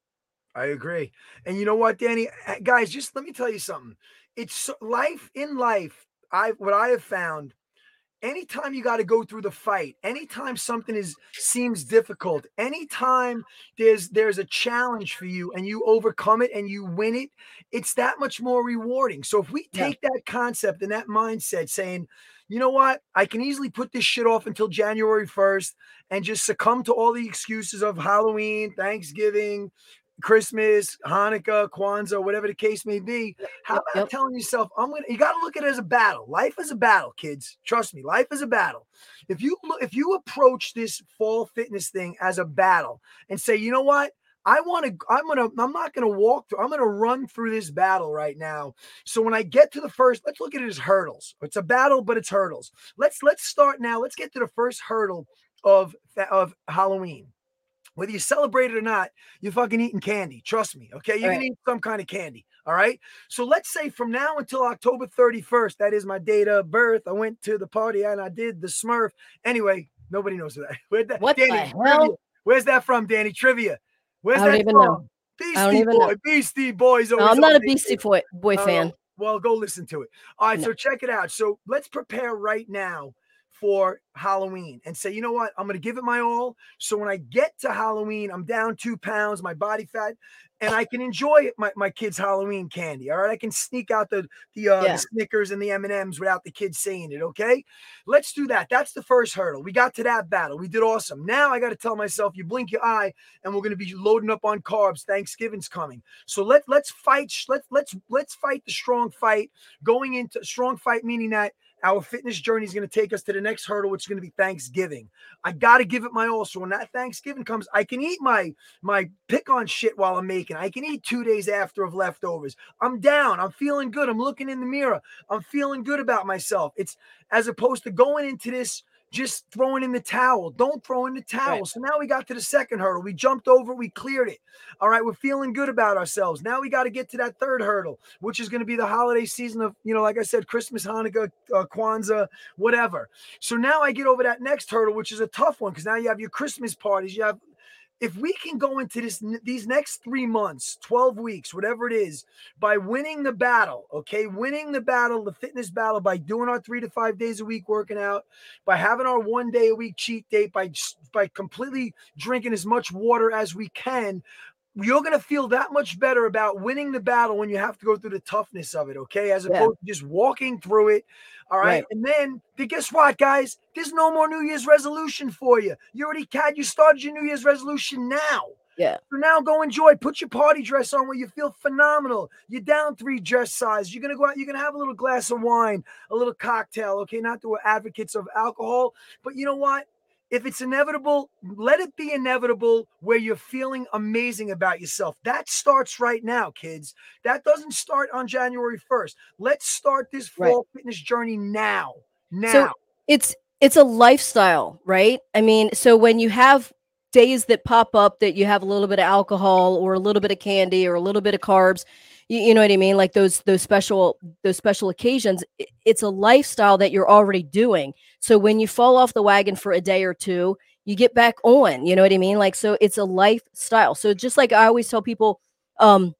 I agree. And you know what, Dani? Guys, just let me tell you something. It's life in life. I what I have found. Anytime you got to go through the fight, anytime something is seems difficult, anytime there's there's a challenge for you and you overcome it and you win it, it's that much more rewarding. So if we Yeah. take that concept and that mindset, saying, you know what, I can easily put this shit off until January first and just succumb to all the excuses of Halloween, Thanksgiving, Christmas, Hanukkah, Kwanzaa, whatever the case may be. How about yep. telling yourself, I'm gonna you gotta look at it as a battle. Life is a battle, kids. Trust me, life is a battle. If you look, if you approach this fall fitness thing as a battle and say, you know what? I want to, I'm gonna, I'm not gonna walk through, I'm gonna run through this battle right now. So when I get to the first, let's look at it as hurdles. It's a battle, but it's hurdles. Let's let's start now. Let's get to the first hurdle of of Halloween. Whether you celebrate it or not, you're fucking eating candy. Trust me. Okay. You're Right. gonna eat some kind of candy. All right. So let's say from now until October 31st, that is my date of birth. I went to the party and I did the Smurf. Anyway, nobody knows that. Where'd that What the hell? trivia. Where's that from, Dani? Trivia. Where's I don't that even from? know. Beastie I don't even Boy. know. Beastie Boys. No, I'm not a Beastie. Boy, boy Oh, fan. Well, go listen to it. All right, No. so check it out. So let's prepare right now for Halloween and say, you know what? I'm going to give it my all. So when I get to Halloween, I'm down two pounds, my body fat, and I can enjoy my, my kids' Halloween candy. All right, I can sneak out the the, uh, Yeah. the Snickers and the M and M's without the kids saying it. Okay, let's do that. That's the first hurdle. We got to that battle. We did awesome. Now I got to tell myself, you blink your eye, and we're going to be loading up on carbs. Thanksgiving's coming. So let let's fight. Let's let's let's fight the strong fight. Going into strong fight, meaning that our fitness journey is going to take us to the next hurdle, which is going to be Thanksgiving. I got to give it my all. So when that Thanksgiving comes, I can eat my my pick on shit while I'm making. I can eat two days after of leftovers. I'm down. I'm feeling good. I'm looking in the mirror. I'm feeling good about myself. It's as opposed to going into this just throwing in the towel. Don't throw in the towel. Right. So now we got to the second hurdle. We jumped over, we cleared it. All right, we're feeling good about ourselves. Now we got to get to that third hurdle, which is going to be the holiday season of, you know, like I said, Christmas, Hanukkah, uh, Kwanzaa, whatever. So now I get over that next hurdle, which is a tough one because now you have your Christmas parties. You have, if we can go into this these next three months, 12 weeks, whatever it is, by winning the battle, okay, winning the battle, the fitness battle, by doing our three to five days a week working out, by having our one day a week cheat date, by by completely drinking as much water as we can, you're gonna feel that much better about winning the battle when you have to go through the toughness of it, okay, as Yeah. opposed to just walking through it. All right. Right. And then then guess what, guys? There's no more New Year's resolution for you. You already had you started your New Year's resolution now. Yeah. So now go enjoy. Put your party dress on where you feel phenomenal. You're down three dress size. You're gonna go out, you're gonna have a little glass of wine, a little cocktail. Okay, not that we're advocates of alcohol, but you know what? If it's inevitable, let it be inevitable where you're feeling amazing about yourself. That starts right now, kids. That doesn't start on January 1st. Let's start this Right. fall fitness journey now. Now. So it's it's a lifestyle, right? I mean, so when you have days that pop up that you have a little bit of alcohol or a little bit of candy or a little bit of carbs, you, you know what I mean? Like those those special those special occasions, it's a lifestyle that you're already doing. So when you fall off the wagon for a day or two, you get back on, you know what I mean? Like so it's a lifestyle. So just like I always tell people um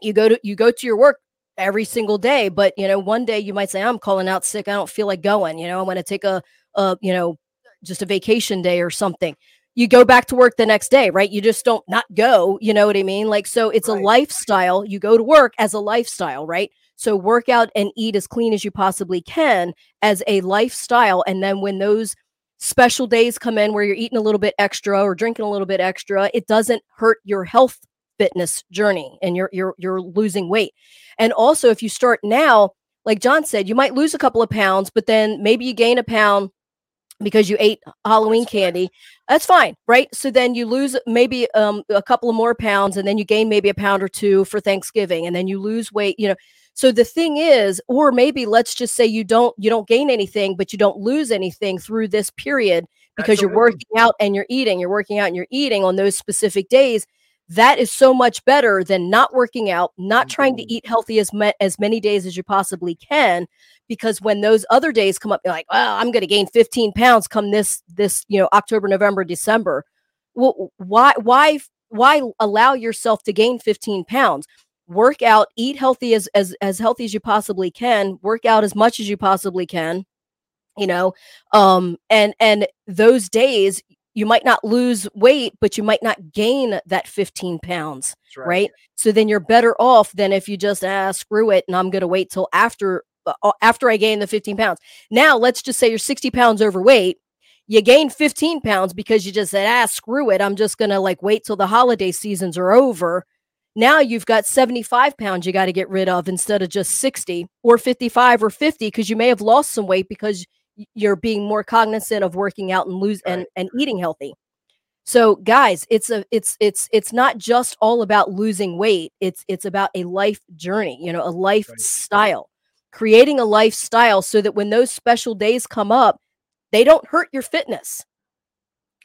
you go to you go to your work every single day but you know one day you might say i'm calling out sick i don't feel like going you know i'm going to take a, a you know just a vacation day or something you go back to work the next day right? You just don't not go you know what i mean? Like so it's Right. a lifestyle. You go to work as a lifestyle right? So work out and eat as clean as you possibly can as a lifestyle. And then when those special days come in where you're eating a little bit extra or drinking a little bit extra it doesn't hurt your health fitness journey and you're you're you're losing weight. And also if you start now, like Jon said, you might lose a couple of pounds, but then maybe you gain a pound because you ate Halloween That's candy. That's fine, right? So then you lose maybe um, a couple of more pounds and then you gain maybe a pound or two for Thanksgiving and then you lose weight, you know. So the thing is, or maybe let's just say you don't you don't gain anything, but you don't lose anything through this period because That's a you're working out and you're eating, you're working out and you're eating on those specific days that is so much better than not working out, not trying to Mhm. eat healthy as ma- as many days as you possibly can. Because when those other days come up, you're like, "Well, I'm going to gain 15 pounds come this this you know October, November, December." Well, why why why allow yourself to gain 15 pounds? Work out, eat healthy as as as healthy as you possibly can. Work out as much as you possibly can. You know, um, and and those days you might not lose weight, but you might not gain that 15 pounds, That's right? So then you're better off than if you just ah screw it and I'm going to wait till after uh, after I gain the 15 pounds. Now let's just say you're 60 pounds overweight. you gain 15 pounds because you just said, ah, screw it. I'm just going to like wait till the holiday seasons are over. Now you've got 75 pounds you got to get rid of instead of just 60 or 55 or 50 because you may have lost some weight because you're being more cognizant of working out and lose right. and, and eating healthy. So guys, it's a it's it's it's not just all about losing weight. It's it's about a life journey, you know, a lifestyle. Right. Creating a lifestyle so that when those special days come up, they don't hurt your fitness.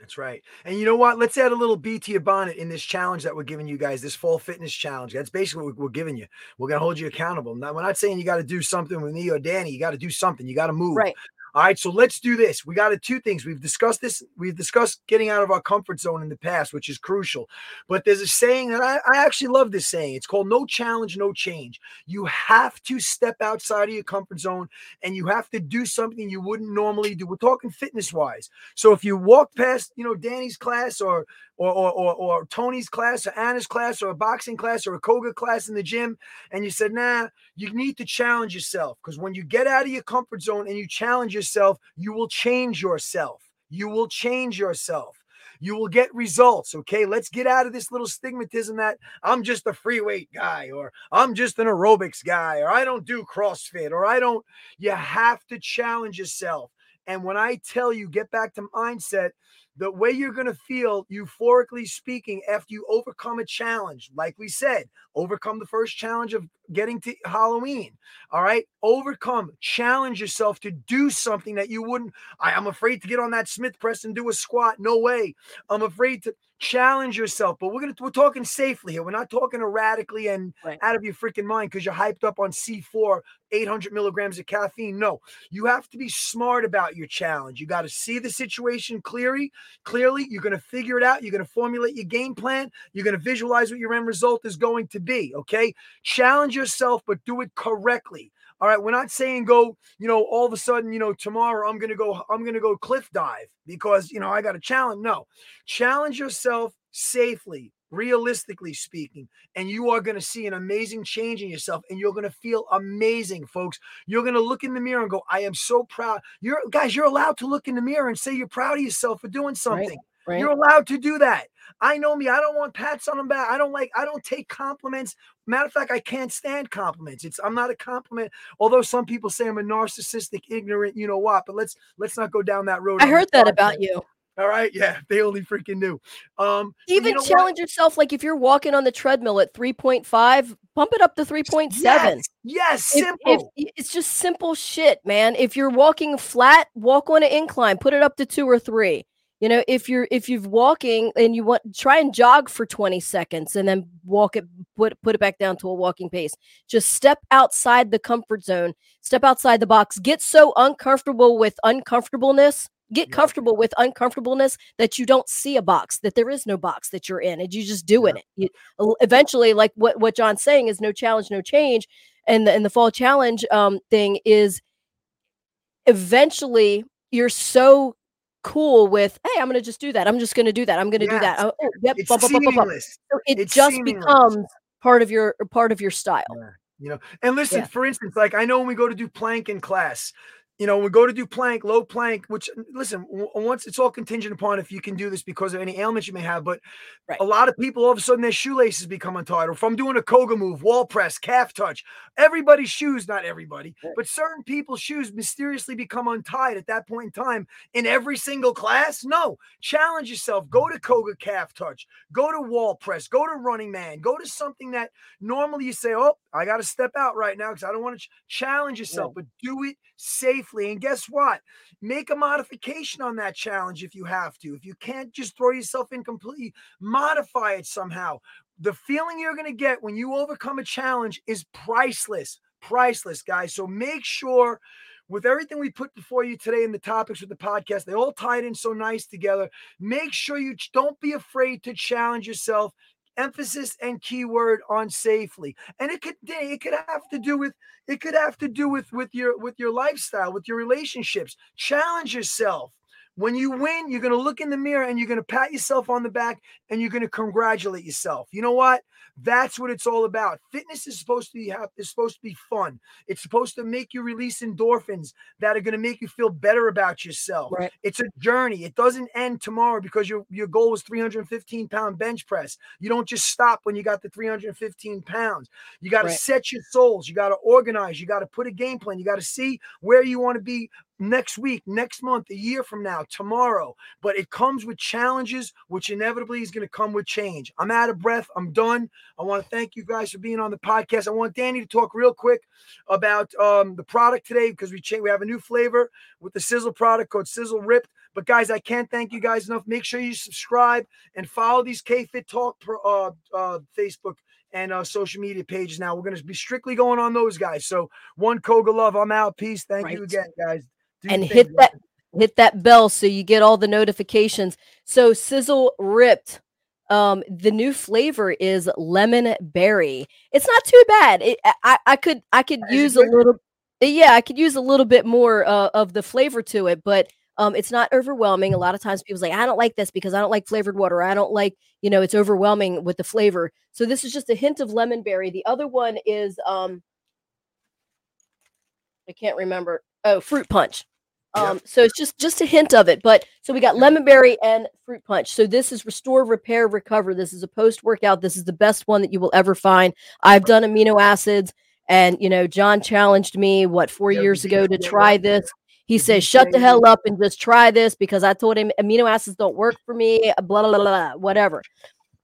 That's right. And you know what? Let's add a little B to your bonnet in this challenge that we're giving you guys, this fall fitness challenge. That's basically what we're giving you. We're going to hold you accountable. Now, we're not saying you got to do something with me or Dani. You got to do something. You got to move. Right. All right, so let's do this. We got two things. We've discussed this. We've discussed getting out of our comfort zone in the past, which is crucial. But there's a saying that I, I actually love this saying. It's called no challenge, no change. You have to step outside of your comfort zone and you have to do something you wouldn't normally do. We're talking fitness wise. So if you walk past, you know, Dani's class or or, or, or, or, Tony's class or Anna's class or a boxing class or a Koga class in the gym, and you said, nah, you need to challenge yourself because when you get out of your comfort zone and you challenge yourself, you will change yourself. You will change yourself. You will get results. Okay. Let's get out of this little stigmatism that I'm just a free weight guy or I'm just an aerobics guy or I don't do CrossFit or I don't. You have to challenge yourself. And when I tell you, get back to mindset, the way you're going to feel euphorically speaking after you overcome a challenge like we said overcome the first challenge of getting to halloween all right? Overcome challenge yourself to do something that you wouldn't I, am afraid to get on that smith press and do a squat no way. I'm afraid to challenge yourself but we're gonna we're talking safely here. We're not talking erratically and right. out of your freaking mind because you're hyped up on c4 800 milligrams of caffeine. No you have to be smart about your challenge. You got to see the situation clearly clearly. You're going to figure it out. You're going to formulate your game plan. You're going to visualize what your end result is going to be okay? Challenge yourself but do it correctly all right, we're not saying go, you know, all of a sudden, you know, tomorrow I'm going to go I'm going to go cliff dive because, you know, I got a challenge. No. Challenge yourself safely, realistically speaking, and you are going to see an amazing change in yourself and you're going to feel amazing, folks. You're going to look in the mirror and go, "I am so proud." You're guys, you're allowed to look in the mirror and say you're proud of yourself for doing something. Right. Right. You're allowed to do that. I know me. I don't want pats on the back. I don't like. I don't take compliments. Matter of fact, I can't stand compliments. It's. I'm not a compliment. Although some people say I'm a narcissistic, ignorant, you know what. But let's let's not go down that road. I heard that about you. All right. Yeah. They only freaking knew. Um, Even you know challenge what? yourself. Like if you're walking on the treadmill at 3.5, pump it up to 3.7. Yes. yes simple. If, if, it's just simple shit, man. If you're walking flat, walk on an incline, put it up to two or three you know if you're if you're walking and you want try and jog for 20 seconds and then walk it put put it back down to a walking pace just step outside the comfort zone step outside the box get so uncomfortable with uncomfortableness get yeah. comfortable with uncomfortableness that you don't see a box that there is no box that you're in and you're just doing yeah. it you, eventually like what what Jon's saying is no challenge no change and the, and the fall challenge um thing is eventually you're so cool with, hey, I'm going to just do that. I'm just going to do that. I'm going to yes. do that. Oh, oh yep. It's blah, blah, blah, blah, So it it's just seamless. becomes part of your part of your style. Yeah. You know, and listen, yeah. for instance, like I know when we go to do plank in class, you know, we go to do plank, low plank, which listen, once it's all contingent upon if you can do this because of any ailments you may have. But right. a lot of people all of a sudden their shoelaces become untied. Or if I'm doing a Koga move, wall press, calf touch, everybody's shoes, not everybody, right. but certain people's shoes mysteriously become untied at that point in time in every single class. No, challenge yourself. Go to Koga calf touch, go to wall press, go to running man, go to something that normally you say, Oh, I got to step out right now because I don't want to ch- challenge yourself, yeah. but do it safely. And guess what? Make a modification on that challenge if you have to. If you can't just throw yourself in completely, modify it somehow. The feeling you're going to get when you overcome a challenge is priceless. Priceless, guys. So make sure with everything we put before you today in the topics with the podcast, they all tied in so nice together. Make sure you don't be afraid to challenge yourself emphasis and keyword on safely and it could it could have to do with it could have to do with with your with your lifestyle with your relationships. Challenge yourself When you win, you're going to look in the mirror and you're going to pat yourself on the back and you're going to congratulate yourself. You know what? That's what it's all about. Fitness is supposed to be is supposed to be fun. It's supposed to make you release endorphins that are going to make you feel better about yourself. Right. It's a journey. It doesn't end tomorrow because your your goal was 315 pound bench press. You don't just stop when you got the 315 pounds. You got to Right. set your souls. You got to organize. You got to put a game plan. You got to see where you want to be next week, next month, a year from now, tomorrow. But it comes with challenges, which inevitably is going to come with change. I'm out of breath. I'm done. I want to thank you guys for being on the podcast. I want Dani to talk real quick about um, the product today because we change. We have a new flavor with the Sisel product called Sisel Ripped. But guys, I can't thank you guys enough. Make sure you subscribe and follow these K Fit Talk pro- uh, uh, Facebook and uh, social media pages. Now we're going to be strictly going on those guys. So one Koga love. I'm out. Peace. Thank you again, guys. And hit that hit that bell so you get all the notifications. So Sisel ripped. Um, the new flavor is lemon berry. It's not too bad. It, I- I could I could use a little. Yeah, I could use a little bit more uh, of the flavor to it, but um, it's not overwhelming. A lot of times people say, I don't like this because I don't like flavored water. I don't like, you know, it's overwhelming with the flavor. So this is just a hint of lemon berry. The other one is um I can't remember. Oh, fruit punch. Yep. Um, so it's just just a hint of it. But so we got lemon berry and fruit punch. So this is restore, repair, recover. This is a post workout. This is the best one that you will ever find. I've done amino acids, and you know, Jon challenged me what four years ago to try this. He says, "Shut the hell up and just try this," because I told him amino acids don't work for me. Blah blah blah, blah whatever.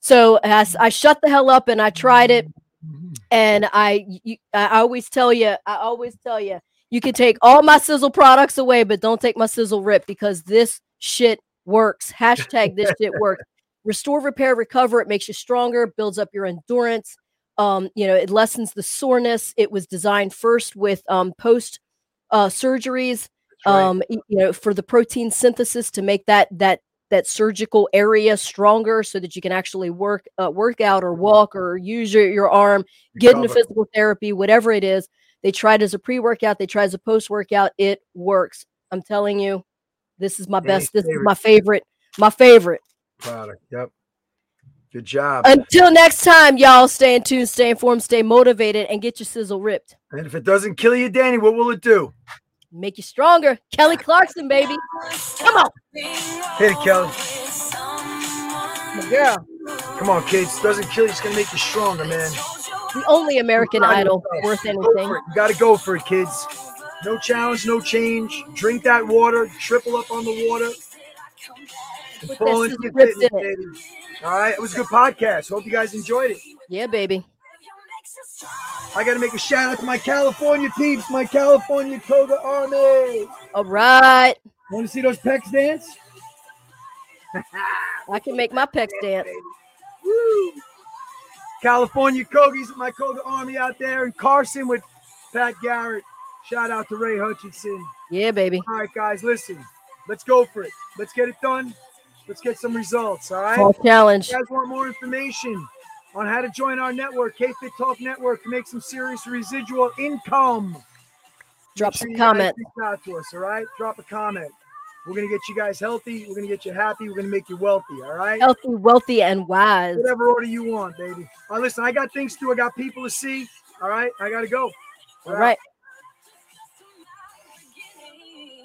So as I shut the hell up and I tried it, Mhm. and I, you, I always tell you, I always tell you, you can take all my Sisel products away, but don't take my Sisel rip because this shit works. Hashtag this shit works. Restore, repair, recover. It makes you stronger, builds up your endurance. Um, you know, it lessens the soreness. It was designed first with um, post uh, surgeries, right. um, you know, for the protein synthesis to make that that that surgical area stronger, so that you can actually work uh, work out or walk or use your, your arm get into physical therapy, whatever it is. They tried as a pre workout, they tried as a post workout. It works. I'm telling you, this is my best. This is my favorite. My favorite. product. Yep. Good job. Until next time, y'all stay in tune, stay informed, stay motivated, and get your Sisel ripped. And if it doesn't kill you, Dani, what will it do? Make you stronger. Kelly Clarkson, baby. Come on. Hit it, Kelly. Yeah. Come on, kids. Doesn't kill you. It's gonna make you stronger, man. The only American Idol worth anything. You gotta go for it, kids. No challenge, no change. Drink that water. Triple up on the water. Fall into fitness, in baby. All right, it was a good podcast. Hope you guys enjoyed it. Yeah, baby. I got to make a shout out to my California peeps, my California Koga Army. All right. Want to see those pecs dance? I can make my pecs dance. Woo! California Kogies, my Koga Army out there, and Carson with Pat Garrett. Shout out to Ray Hutchinson. Yeah, baby. All right, guys, listen. Let's go for it. Let's get it done. Let's get some results. All right. Fall challenge. If you guys want more information on how to join our network, K-Fit Talk Network, to make some serious residual income, Drop some comment. out to us. All right, drop a comment. We're gonna get you guys healthy. We're gonna get you happy. We're gonna make you wealthy. All right. Healthy, wealthy, and wise. Whatever order you want, baby. All right, listen. I got things to do. I got people to see. All right. I gotta go. All right.